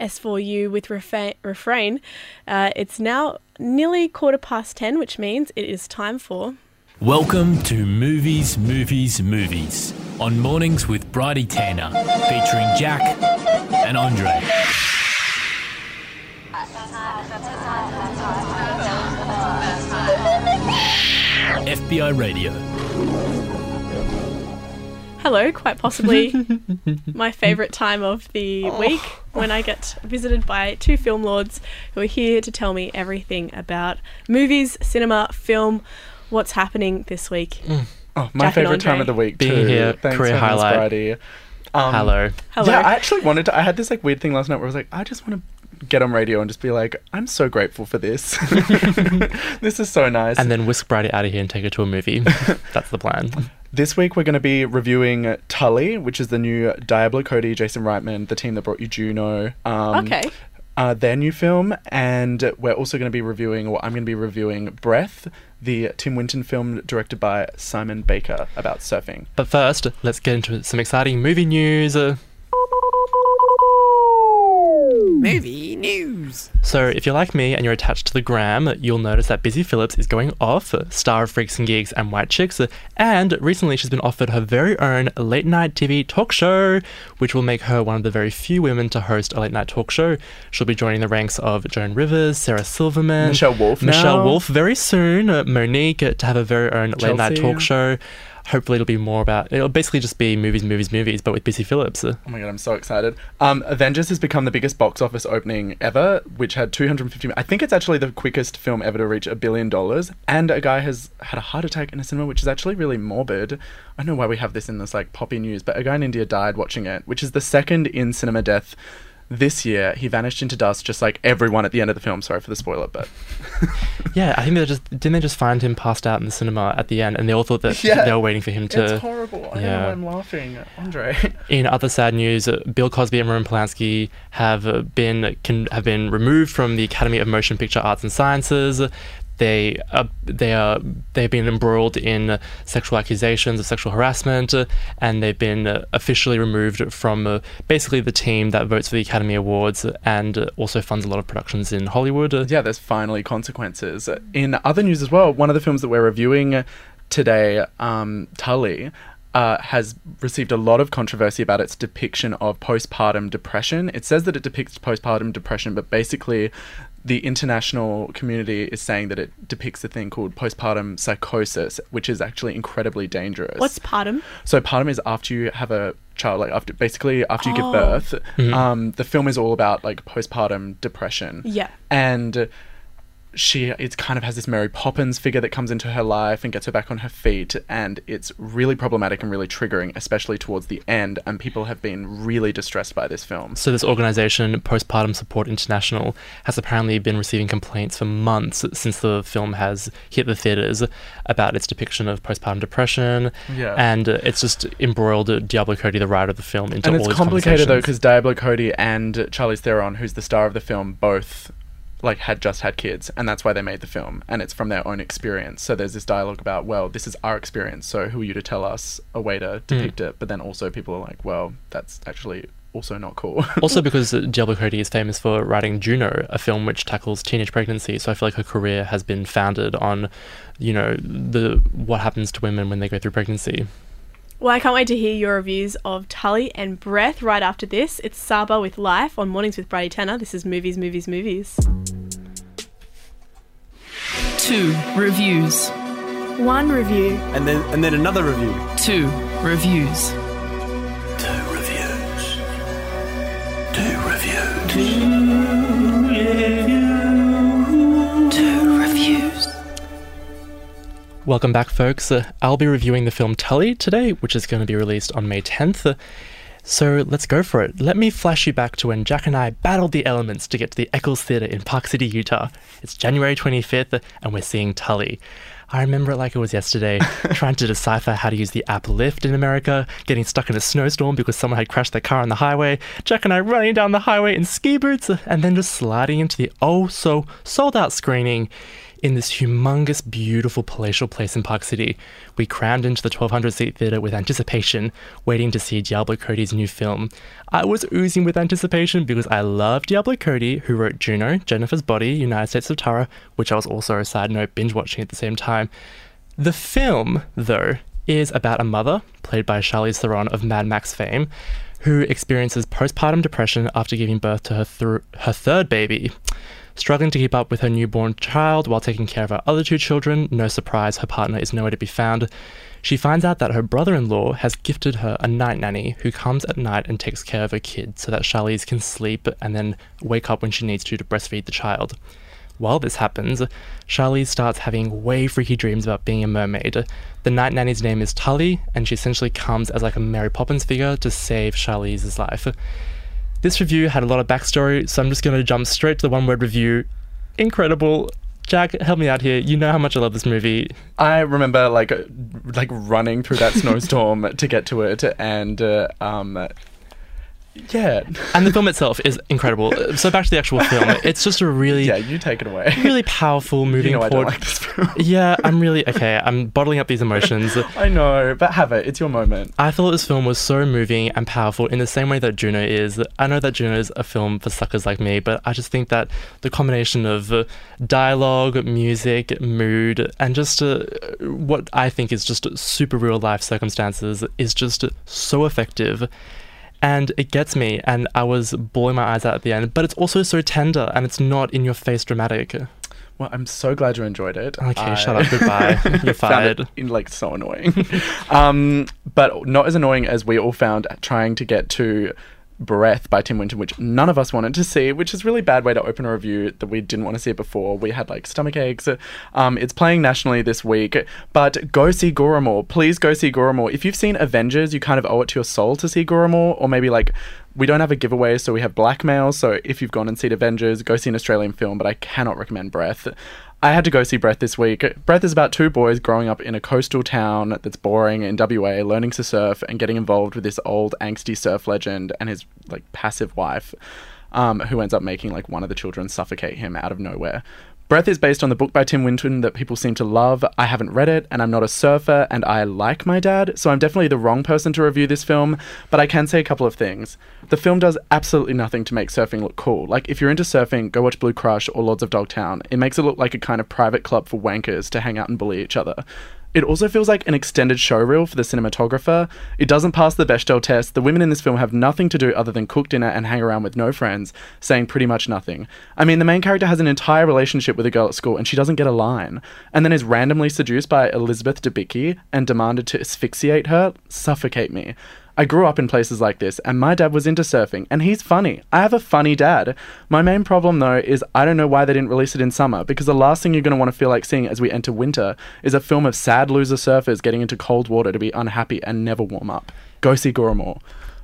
S4U with refa- refrain. Uh, it's now nearly quarter past 10, which means it is time for. Welcome to Movies, Movies, Movies on Mornings with Bridie Tanner, featuring Jack and Andre. FBI Radio. Hello, quite possibly my favourite time of the week when I get visited by two film lords who are here to tell me everything about movies, cinema, film, what's happening this week. Oh, my Jack favorite time of the week Being too. here, Thanks career for highlight. Bridie. Um, Hello. Hello. Yeah, I actually wanted to. I had this like weird thing last night where I was like, I just want to get on radio and just be like, I'm so grateful for this. this is so nice. And then whisk Bridie out of here and take her to a movie. That's the plan. This week we're going to be reviewing Tully, which is the new Diablo Cody, Jason Reitman, the team that brought you Juno. Um, Okay. Uh, their new film, and we're also going to be reviewing, or I'm going to be reviewing Breath, the Tim Winton film directed by Simon Baker about surfing. But first, let's get into some exciting movie news. Uh, Movie news. So, if you're like me and you're attached to the gram, you'll notice that Busy Phillips is going off, star of Freaks and Geeks and White Chicks, and recently she's been offered her very own late night TV talk show, which will make her one of the very few women to host a late night talk show. She'll be joining the ranks of Joan Rivers, Sarah Silverman, Michelle Wolf Michelle now. Wolf very soon, uh, Mo'Nique to have a very own late night talk show. Hopefully, it'll be more about. It'll basically just be movies, movies, movies, but with Busy Phillips. Oh my god, I'm so excited. Um, Avengers has become the biggest box office opening ever, which had 250. I think it's actually the quickest film ever to reach a billion dollars. And a guy has had a heart attack in a cinema, which is actually really morbid. I don't know why we have this in this like poppy news, but a guy in India died watching it, which is the second in cinema death this year. He vanished into dust, just like everyone at the end of the film. Sorry for the spoiler, but Yeah, I think they just didn't they just find him passed out in the cinema at the end, and they all thought that Yeah. they were waiting for him to it's horrible. I yeah. don't know why I'm laughing, Andre. In other sad news, uh, Bill Cosby and Roman Polanski have uh, been can have been removed from the Academy of Motion Picture Arts and Sciences. They are they are they've been embroiled in uh, sexual accusations of sexual harassment, uh, and they've been uh, officially removed from uh, basically the team that votes for the Academy Awards and uh, also funds a lot of productions in Hollywood. Uh, yeah, there's finally consequences. In other news as well, one of the films that we're reviewing today, um, Tully, uh, has received a lot of controversy about its depiction of postpartum depression. It says that it depicts postpartum depression, but basically, the international community is saying that it depicts a thing called postpartum psychosis, which is actually incredibly dangerous. What's partum? So partum is after you have a child, like after basically after you Oh. give birth. Um, the film is all about like postpartum depression. Yeah. and she it kind of has this Mary Poppins figure that comes into her life and gets her back on her feet, and it's really problematic and really triggering, especially towards the end. And people have been really distressed by this film. So this organization, Postpartum Support International, has apparently been receiving complaints for months since the film has hit the theaters about its depiction of postpartum depression. Yeah. And it's just embroiled Diablo Cody, the writer of the film, into and all it's complicated though because Diablo Cody and Charlize Theron, who's the star of the film, both like had just had kids, and that's why they made the film, and it's from their own experience. So there's this dialogue about, well, this is our experience, so who are you to tell us a way to hmm. depict it? But then also people are like, well, that's actually also not cool. also because Diablo Cody is famous for writing Juno, a film which tackles teenage pregnancy. So I feel like her career has been founded on, you know, the what happens to women when they go through pregnancy. Well, I can't wait to hear your reviews of Tully and Breath right after this. It's Saba with Life on Mornings with Bridie Tanner. This is Movies, Movies, Movies. Two reviews. One review. and then and then another review. Two reviews. Two reviews. Two reviews. Two Welcome back, folks. Uh, I'll be reviewing the film Tully today, which is going to be released on May 10th. Uh, So let's go for it. Let me flash you back to when Jack and I battled the elements to get to the Eccles Theatre in Park City, Utah. It's January 25th, and we're seeing Tully. I remember it like it was yesterday, trying to decipher how to use the app Lyft in America, getting stuck in a snowstorm because someone had crashed their car on the highway, Jack and I running down the highway in ski boots, and then just sliding into the oh so sold out screening in this humongous, beautiful palatial place in Park City. We crammed into the 1200 seat theatre with anticipation, waiting to see Diablo Cody's new film. I was oozing with anticipation because I love Diablo Cody, who wrote Juno, Jennifer's Body, United States of Tara, which I was also a side note binge watching at the same time. The film, though, is about a mother, played by Charlize Theron of Mad Max fame, who experiences postpartum depression after giving birth to her, thr her third baby. Struggling to keep up with her newborn child while taking care of her other two children, no surprise, her partner is nowhere to be found. She finds out that her brother in law has gifted her a night nanny who comes at night and takes care of her kid so that Charlize can sleep and then wake up when she needs to to breastfeed the child. While this happens, Charlize starts having way freaky dreams about being a mermaid. The night nanny's name is Tully, and she essentially comes as like a Mary Poppins figure to save Charlize's life. This review had a lot of backstory, so I'm just going to jump straight to the one word review. Incredible. Jack, help me out here. You know how much I love this movie. I remember like uh, like running through that snowstorm to get to it, and uh, um, yeah, And the film itself is incredible. So back to the actual film. It's just a really, yeah. You take it away. really powerful moving you know I don't forward. like this film. yeah, I'm really okay. I'm bottling up these emotions. I know, but have it. It's your moment. I thought this film was so moving and powerful in the same way that Juno is. I know that Juno is a film for suckers like me, but I just think that the combination of uh, dialogue, music, mood, and just uh, what I think is just super real life circumstances is just so effective. And it gets me, and I was bawling my eyes out at the end. But it's also so tender, and it's not in your face dramatic. Well, I'm so glad you enjoyed it. Okay, shut up, goodbye. You're fired. it in, like so annoying, um, but not as annoying as we all found trying to get to Breath by Tim Winton, which none of us wanted to see, which is a really bad way to open a review that we didn't want to see it before. We had like stomach aches. Um, it's playing nationally this week, but go see Gurrumul. Please go see Gurrumul. If you've seen Avengers, you kind of owe it to your soul to see Gurrumul, or maybe like we don't have a giveaway, so we have blackmail. So if you've gone and seen Avengers, go see an Australian film, but I cannot recommend Breath. I had to go see Breath this week. Breath is about two boys growing up in a coastal town that's boring in WA, learning to surf and getting involved with this old angsty surf legend and his like passive wife, um, who ends up making like one of the children suffocate him out of nowhere. Breath is based on the book by Tim Winton that people seem to love. I haven't read it, and I'm not a surfer, and I like my dad, so I'm definitely the wrong person to review this film, but I can say a couple of things. The film does absolutely nothing to make surfing look cool. Like, if you're into surfing, go watch Blue Crush or Lords of Dogtown. It makes it look like a kind of private club for wankers to hang out and bully each other. It also feels like an extended showreel for the cinematographer. It doesn't pass the Bechdel test. The women in this film have nothing to do other than cook dinner and hang around with no friends, saying pretty much nothing. I mean, the main character has an entire relationship with a girl at school and she doesn't get a line, and then is randomly seduced by Elizabeth Debicki and demanded to asphyxiate her. Suffocate me. I grew up in places like this, and my dad was into surfing, and he's funny. I have a funny dad. My main problem, though, is I don't know why they didn't release it in summer, because the last thing you're going to want to feel like seeing as we enter winter is a film of sad loser surfers getting into cold water to be unhappy and never warm up. Go see Gurrumul.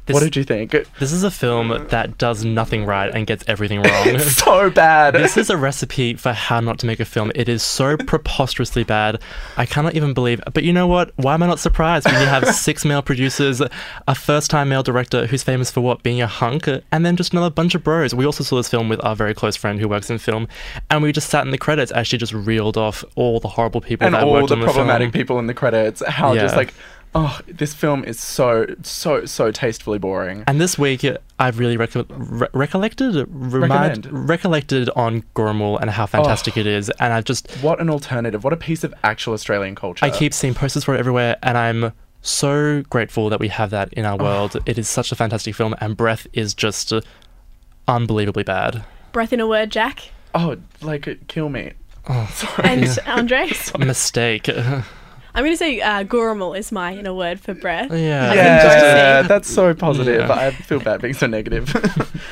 This- what did you think? This is a film that does nothing right and gets everything wrong. It's so bad. this is a recipe for how not to make a film. It is so preposterously bad. I cannot even believe. But you know what? Why am I not surprised when you have six male producers, a first-time male director who's famous for what being a hunk, and then just another bunch of bros. We also saw this film with our very close friend who works in film, and we just sat in the credits as she just reeled off all the horrible people and that all the the problematic film. people in the credits. How just like, oh, this film is so so so tastefully boring. And this week, I've really reco- re- recollected, remind, recollected on Gurrumul and how fantastic oh. it is. And I've just, What an alternative! What a piece of actual Australian culture. I keep seeing posters for it everywhere, and I'm so grateful that we have that in our Oh. world. It is such a fantastic film, and Breath is just unbelievably bad. Breath in a word, Jack. Oh, like kill me. Oh, Sorry. And Andres. Mistake. yeah. I'm going to say uh, Gurrumul is my in a word for breath. I Yeah. yeah, that's so positive. Yeah. I feel bad being so negative.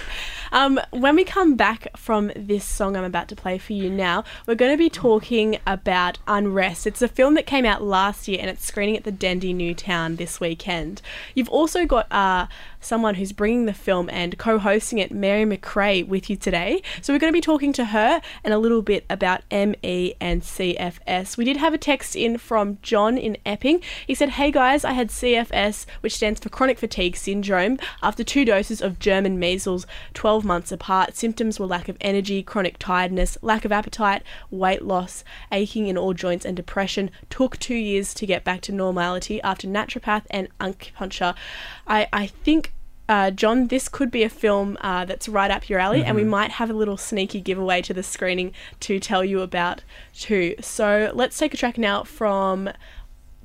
Um, when we come back from this song I'm about to play for you now, we're going to be talking about Unrest. It's a film that came out last year and it's screening at the Dendy Newtown this weekend. You've also got uh, someone who's bringing the film and co-hosting it, Mary McRae, with you today. So we're going to be talking to her and a little bit about ME and CFS. We did have a text in from John in Epping. He said, "Hey guys, I had CFS, which stands for chronic fatigue syndrome, after two doses of German measles, 12 months apart. Symptoms were lack of energy, chronic tiredness, lack of appetite, weight loss, aching in all joints, and depression. Took two years to get back to normality after naturopath and acupuncture. I, I think." Uh, John, this could be a film uh, that's right up your alley, and we might have a little sneaky giveaway to the screening to tell you about too. So let's take a track now from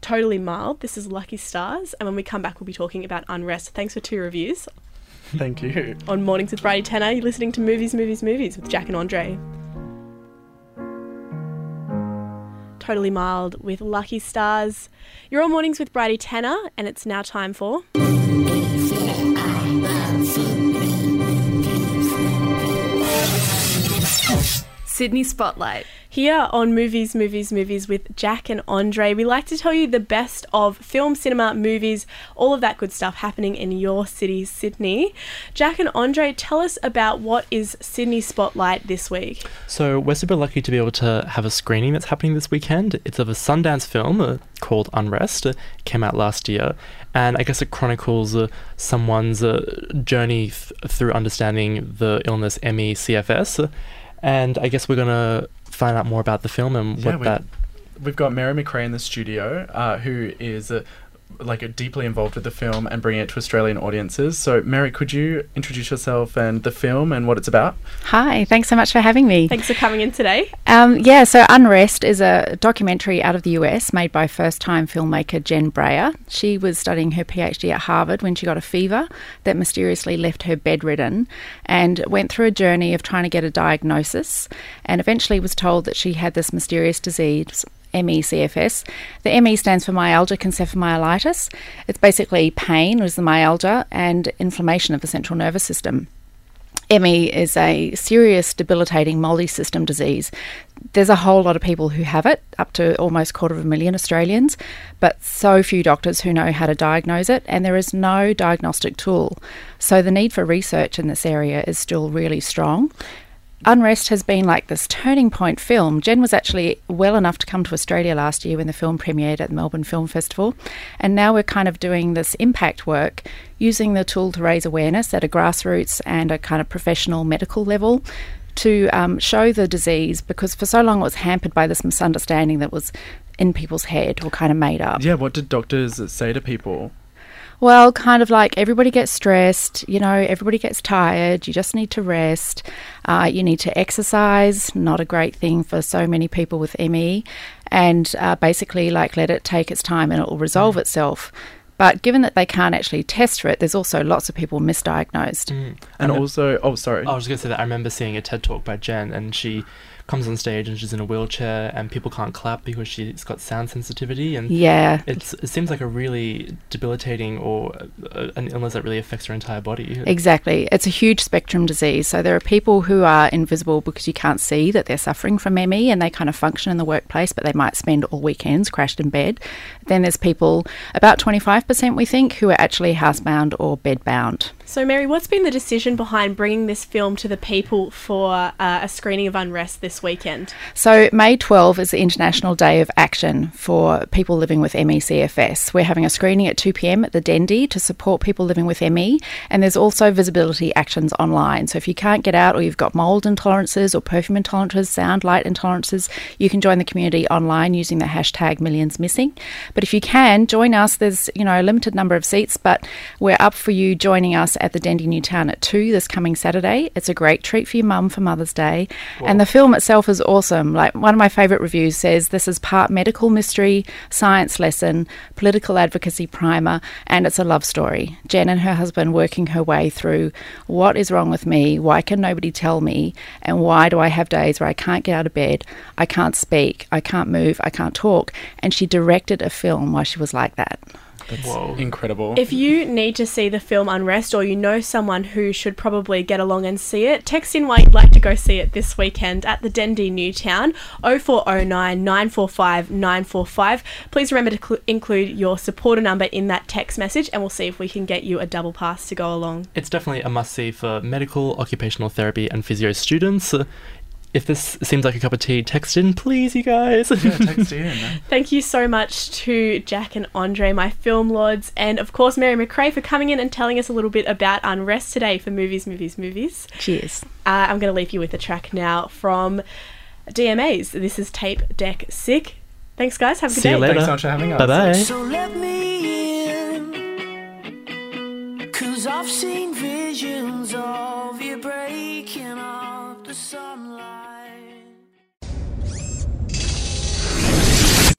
Totally Mild. This is Lucky Stars, and when we come back, we'll be talking about Unrest. Thanks for two reviews Thank you. on Mornings with Bridie Tanner. You're listening to Movies, Movies, Movies with Jack and Andre. Totally Mild with Lucky Stars. You're on Mornings with Bridie Tanner, and it's now time for. Sydney Spotlight. Here on Movies, Movies, Movies with Jack and Andre, we like to tell you the best of film, cinema, movies, all of that good stuff happening in your city, Sydney. Jack and Andre, tell us about what is Sydney Spotlight this week. So we're super lucky to be able to have a screening that's happening this weekend. It's of a Sundance film uh, called Unrest. It came out last year, and I guess it chronicles uh, someone's uh, journey th- through understanding the illness E ME/CFS. And I guess we're gonna find out more about the film and Yeah, what we- that. We've got Mary McRae in the studio, uh, who is uh, like deeply involved with the film and bringing it to Australian audiences. So, Mary, could you introduce yourself and the film and what it's about? Hi, thanks so much for having me. Thanks for coming in today. Um, yeah, so Unrest is a documentary out of the US made by first time filmmaker Jen Brea. She was studying her PhD at Harvard when she got a fever that mysteriously left her bedridden and went through a journey of trying to get a diagnosis and eventually was told that she had this mysterious disease. ME/CFS. The ME stands for myalgic encephalomyelitis. It's basically pain, was the myalgia, and inflammation of the central nervous system. ME is a serious debilitating multi-system disease. There's a whole lot of people who have it, up to almost quarter of a million Australians, but so few doctors who know how to diagnose it, and there is no diagnostic tool. So the need for research in this area is still really strong. Unrest has been like this turning point film. Jen was actually well enough to come to Australia last year when the film premiered at the Melbourne Film Festival. And now we're kind of doing this impact work using the tool to raise awareness at a grassroots and a kind of professional medical level to um, show the disease because for so long it was hampered by this misunderstanding that was in people's head or kind of made up. Yeah, what did doctors say to people? Well, kind of like everybody gets stressed, you know, everybody gets tired. You just need to rest. Uh, you need to exercise, not a great thing for so many people with ME. And uh, basically, like, let it take its time and it will resolve itself. But given that they can't actually test for it, there's also lots of people misdiagnosed. And And also, oh, sorry. I was going to say that I remember seeing a TED talk by Jen, and she comes on stage and she's in a wheelchair, and people can't clap because she's got sound sensitivity, and Yeah, it's it seems like a really debilitating or uh, an illness that really affects her entire body. Exactly. It's a huge spectrum disease. So there are people who are invisible because you can't see that they're suffering from ME and they kind of function in the workplace, but they might spend all weekends crashed in bed. Then there's people, about 25% we think, who are actually housebound or bedbound. So, Mary, what's been the decision behind bringing this film to the people for uh, a screening of Unrest this weekend? So, May 12 is the International Day of Action for people living with ME CFS. We're having a screening at 2 pm at the Dendy to support people living with ME, and there's also visibility actions online. So, if you can't get out or you've got mold intolerances or perfume intolerances, sound, light intolerances, you can join the community online using the hashtag millions missing. But if you can, join us. There's, you know, a limited number of seats, but we're up for you joining us at the Dendy Newtown at 2 this coming Saturday. It's a great treat for your mum for Mother's Day. And the film itself is awesome. Like one of my favourite reviews says this is part medical mystery, science lesson, political advocacy primer, and it's a love story. Jen and her husband working her way through what is wrong with me, why can nobody tell me, and why do I have days where I can't get out of bed, I can't speak, I can't move, I can't talk. And she directed a film while she was like that. That's Whoa. incredible. If you need to see the film Unrest or you know someone who should probably get along and see it, text in why you'd like to go see it this weekend at the Dendy Newtown 0409 945 945. Please remember to cl- include your supporter number in that text message and we'll see if we can get you a double pass to go along. It's definitely a must see for medical, occupational therapy, and physio students. If this seems like a cup of tea, text in, please, you guys. yeah, text in. Thank you so much to Jack and Andre, my film lords, and of course Mary McRae for coming in and telling us a little bit about Unrest today for Movies, Movies, Movies. Cheers. Uh, I'm going to leave you with a track now from DMAs. This is Tape Deck Sick. Thanks, guys. Have a good day. See day. you later. Thanks so much for having us. Bye bye. So let me in. Cause I've seen visions of you breaking up the sunlight.